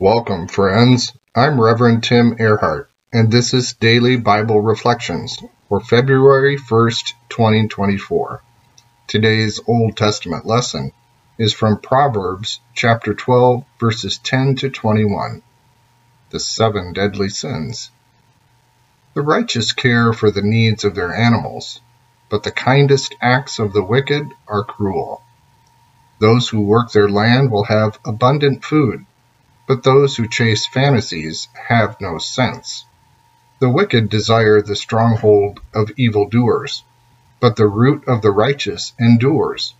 Welcome, friends. I'm Reverend Tim Ehrhardt, and this is Daily Bible Reflections for February 1st, 2024. Today's Old Testament lesson is from Proverbs chapter 12, verses 10 to 21. The Seven Deadly Sins. The righteous care for the needs of their animals, but the kindest acts of the wicked are cruel. Those who work their land will have abundant food but those who chase fantasies have no sense. The wicked desire the stronghold of evildoers, but the root of the righteous endures.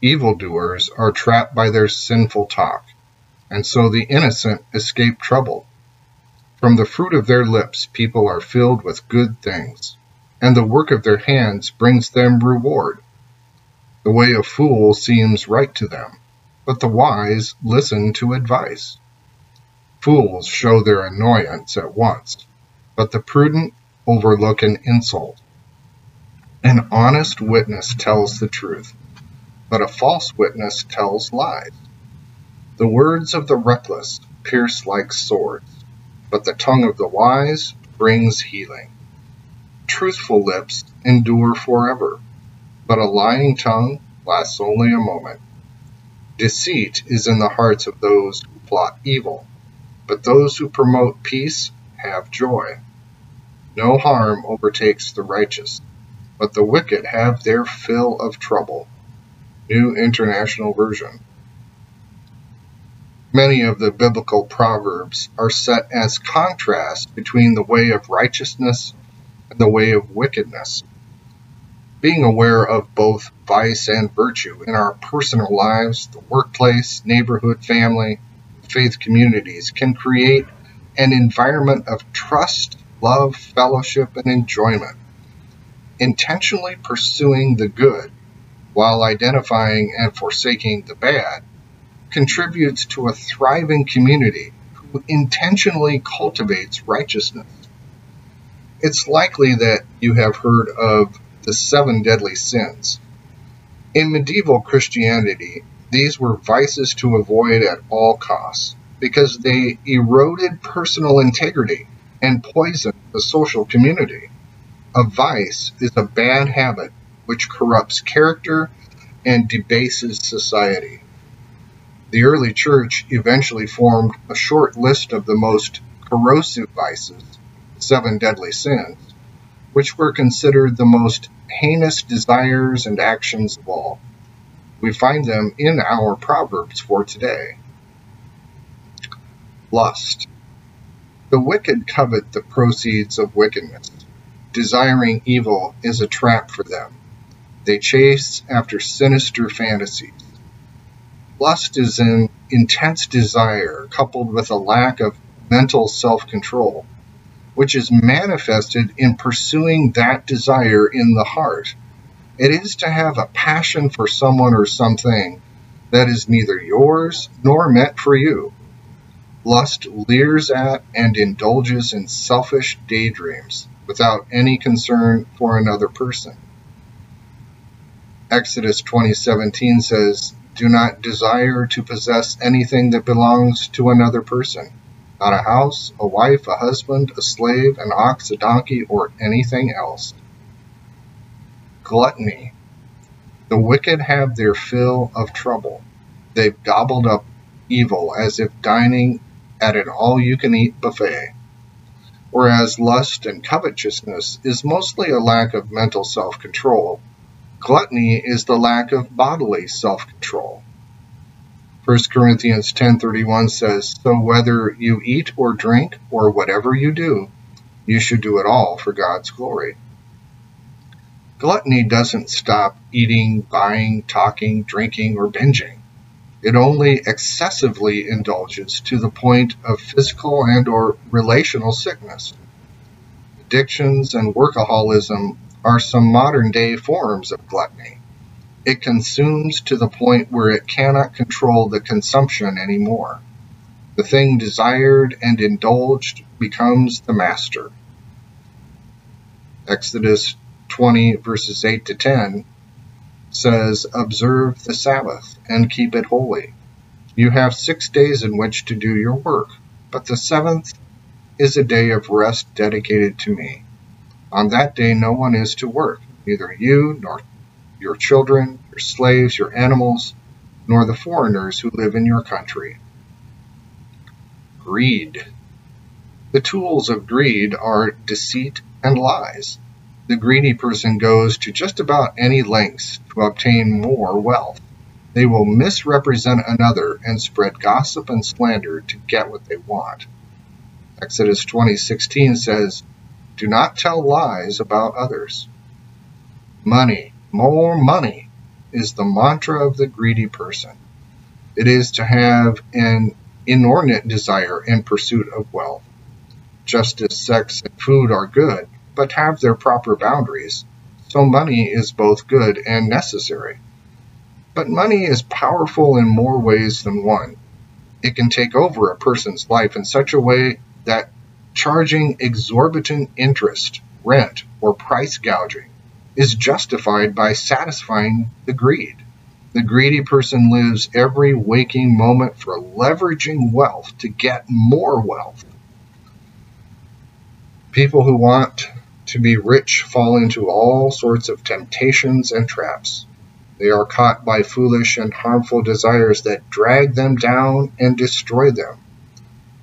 Evildoers are trapped by their sinful talk, and so the innocent escape trouble. From the fruit of their lips people are filled with good things, and the work of their hands brings them reward. The way of fools seems right to them, but the wise listen to advice. Fools show their annoyance at once, but the prudent overlook an insult. An honest witness tells the truth, but a false witness tells lies. The words of the reckless pierce like swords, but the tongue of the wise brings healing. Truthful lips endure forever, but a lying tongue lasts only a moment. Deceit is in the hearts of those who plot evil, but those who promote peace have joy. No harm overtakes the righteous, but the wicked have their fill of trouble. New International Version. Many of the biblical proverbs are set as contrast between the way of righteousness and the way of wickedness being aware of both vice and virtue in our personal lives, the workplace, neighborhood, family, faith communities can create an environment of trust, love, fellowship, and enjoyment. Intentionally pursuing the good while identifying and forsaking the bad contributes to a thriving community who intentionally cultivates righteousness. It's likely that you have heard of the seven deadly sins. In medieval Christianity, these were vices to avoid at all costs because they eroded personal integrity and poisoned the social community. A vice is a bad habit which corrupts character and debases society. The early church eventually formed a short list of the most corrosive vices, seven deadly sins, which were considered the most heinous desires and actions of all. We find them in our Proverbs for today. Lust. The wicked covet the proceeds of wickedness. Desiring evil is a trap for them. They chase after sinister fantasies. Lust is an intense desire coupled with a lack of mental self control which is manifested in pursuing that desire in the heart. It is to have a passion for someone or something that is neither yours nor meant for you. Lust leers at and indulges in selfish daydreams without any concern for another person. Exodus 20:17 says, "Do not desire to possess anything that belongs to another person." Not a house, a wife, a husband, a slave, an ox, a donkey, or anything else. Gluttony. The wicked have their fill of trouble. They've gobbled up evil as if dining at an all you can eat buffet. Whereas lust and covetousness is mostly a lack of mental self control, gluttony is the lack of bodily self control. 1 Corinthians 10:31 says, "So whether you eat or drink or whatever you do, you should do it all for God's glory." Gluttony doesn't stop eating, buying, talking, drinking, or binging. It only excessively indulges to the point of physical and or relational sickness. Addictions and workaholism are some modern day forms of gluttony. It consumes to the point where it cannot control the consumption anymore. The thing desired and indulged becomes the master. Exodus 20, verses 8 to 10 says, Observe the Sabbath and keep it holy. You have six days in which to do your work, but the seventh is a day of rest dedicated to me. On that day no one is to work, neither you nor your children, your slaves, your animals, nor the foreigners who live in your country. Greed. The tools of greed are deceit and lies. The greedy person goes to just about any lengths to obtain more wealth. They will misrepresent another and spread gossip and slander to get what they want. Exodus 20:16 says, "Do not tell lies about others." Money, more money is the mantra of the greedy person. It is to have an inordinate desire and pursuit of wealth. Just as sex and food are good, but have their proper boundaries, so money is both good and necessary. But money is powerful in more ways than one. It can take over a person's life in such a way that charging exorbitant interest, rent, or price gouging is justified by satisfying the greed. The greedy person lives every waking moment for leveraging wealth to get more wealth. People who want to be rich fall into all sorts of temptations and traps. They are caught by foolish and harmful desires that drag them down and destroy them.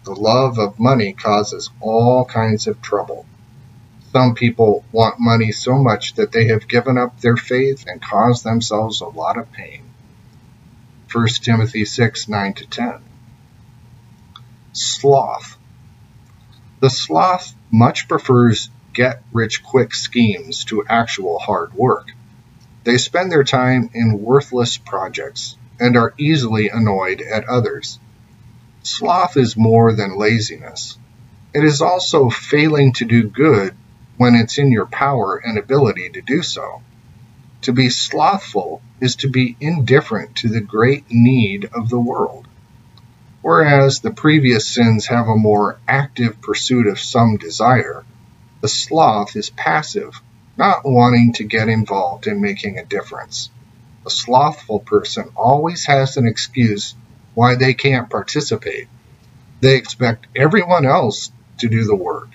The love of money causes all kinds of trouble. Some people want money so much that they have given up their faith and caused themselves a lot of pain. 1 Timothy 6 9 to 10. Sloth. The sloth much prefers get rich quick schemes to actual hard work. They spend their time in worthless projects and are easily annoyed at others. Sloth is more than laziness. It is also failing to do good when it's in your power and ability to do so. To be slothful is to be indifferent to the great need of the world. Whereas the previous sins have a more active pursuit of some desire, the sloth is passive, not wanting to get involved in making a difference. A slothful person always has an excuse why they can't participate. They expect everyone else to do the work.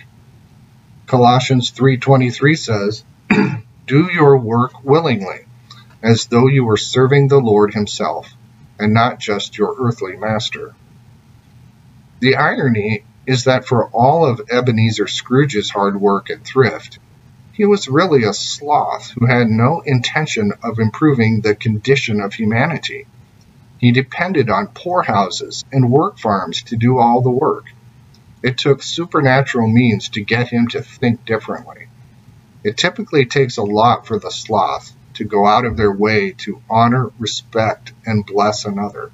Colossians 3:23 says, "Do your work willingly, as though you were serving the Lord himself, and not just your earthly master." The irony is that for all of Ebenezer Scrooge's hard work and thrift, he was really a sloth who had no intention of improving the condition of humanity. He depended on poorhouses and work farms to do all the work. It took supernatural means to get him to think differently. It typically takes a lot for the sloth to go out of their way to honor, respect, and bless another.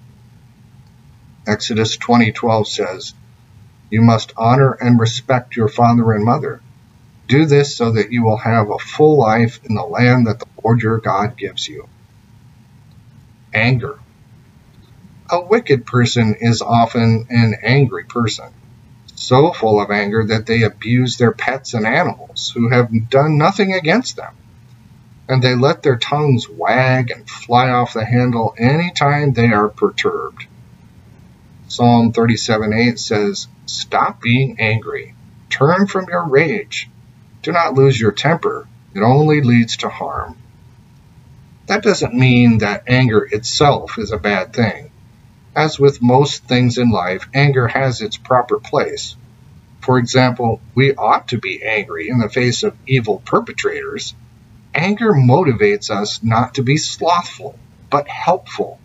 Exodus 20:12 says, "You must honor and respect your father and mother. Do this so that you will have a full life in the land that the Lord your God gives you." Anger. A wicked person is often an angry person so full of anger that they abuse their pets and animals who have done nothing against them. And they let their tongues wag and fly off the handle any time they are perturbed. Psalm 37:8 says, Stop being angry. Turn from your rage. Do not lose your temper. It only leads to harm. That doesn't mean that anger itself is a bad thing. As with most things in life, anger has its proper place. For example, we ought to be angry in the face of evil perpetrators. Anger motivates us not to be slothful, but helpful.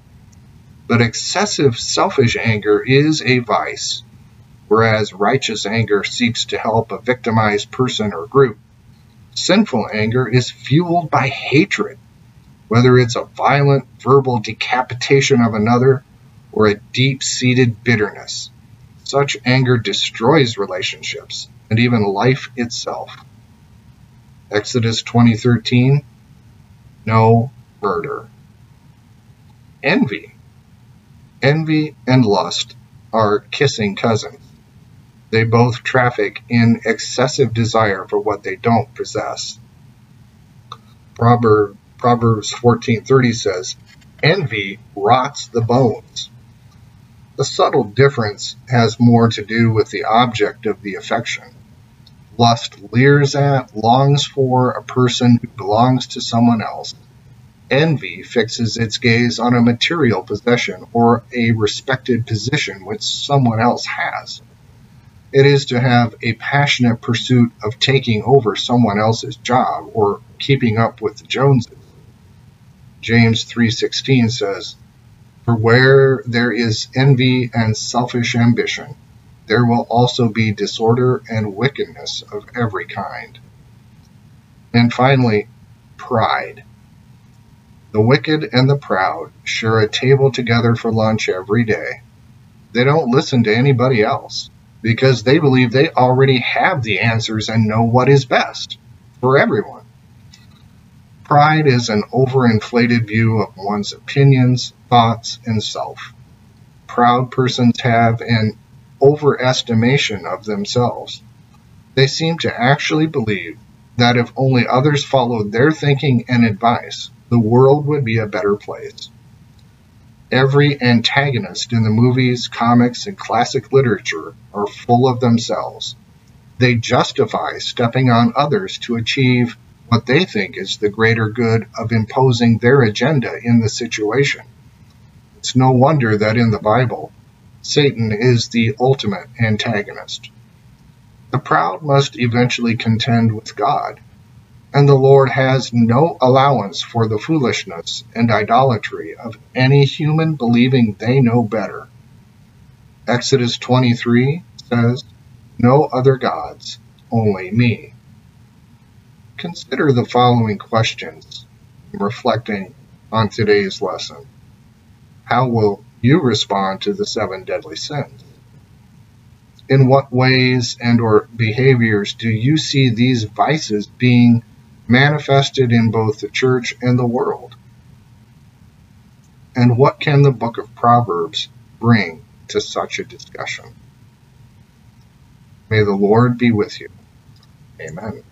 But excessive selfish anger is a vice, whereas righteous anger seeks to help a victimized person or group. Sinful anger is fueled by hatred, whether it's a violent verbal decapitation of another or a deep seated bitterness. Such anger destroys relationships and even life itself. Exodus 20:13 No murder. Envy. Envy and lust are kissing cousins. They both traffic in excessive desire for what they don't possess. Proverbs 14:30 says, "Envy rots the bones, The subtle difference has more to do with the object of the affection. Lust leers at, longs for a person who belongs to someone else. Envy fixes its gaze on a material possession or a respected position which someone else has. It is to have a passionate pursuit of taking over someone else's job or keeping up with the Joneses. James 3:16 says, "For where there is envy and selfish ambition, there will also be disorder and wickedness of every kind." And finally, pride. The wicked and the proud share a table together for lunch every day. They don't listen to anybody else because they believe they already have the answers and know what is best for everyone. Pride is an overinflated view of one's opinions, thoughts, and self. Proud persons have an overestimation of themselves. They seem to actually believe that if only others followed their thinking and advice, the world would be a better place. Every antagonist in the movies, comics, and classic literature are full of themselves. They justify stepping on others to achieve what they think is the greater good of imposing their agenda in the situation. It's no wonder that in the Bible, Satan is the ultimate antagonist. The proud must eventually contend with God and the Lord has no allowance for the foolishness and idolatry of any human believing they know better. Exodus 23 says, No other gods, only me. Consider the following questions reflecting on today's lesson. How will you respond to the seven deadly sins? In what ways and or behaviors do you see these vices being manifested in both the church and the world. And what can the book of Proverbs bring to such a discussion? May the Lord be with you. Amen.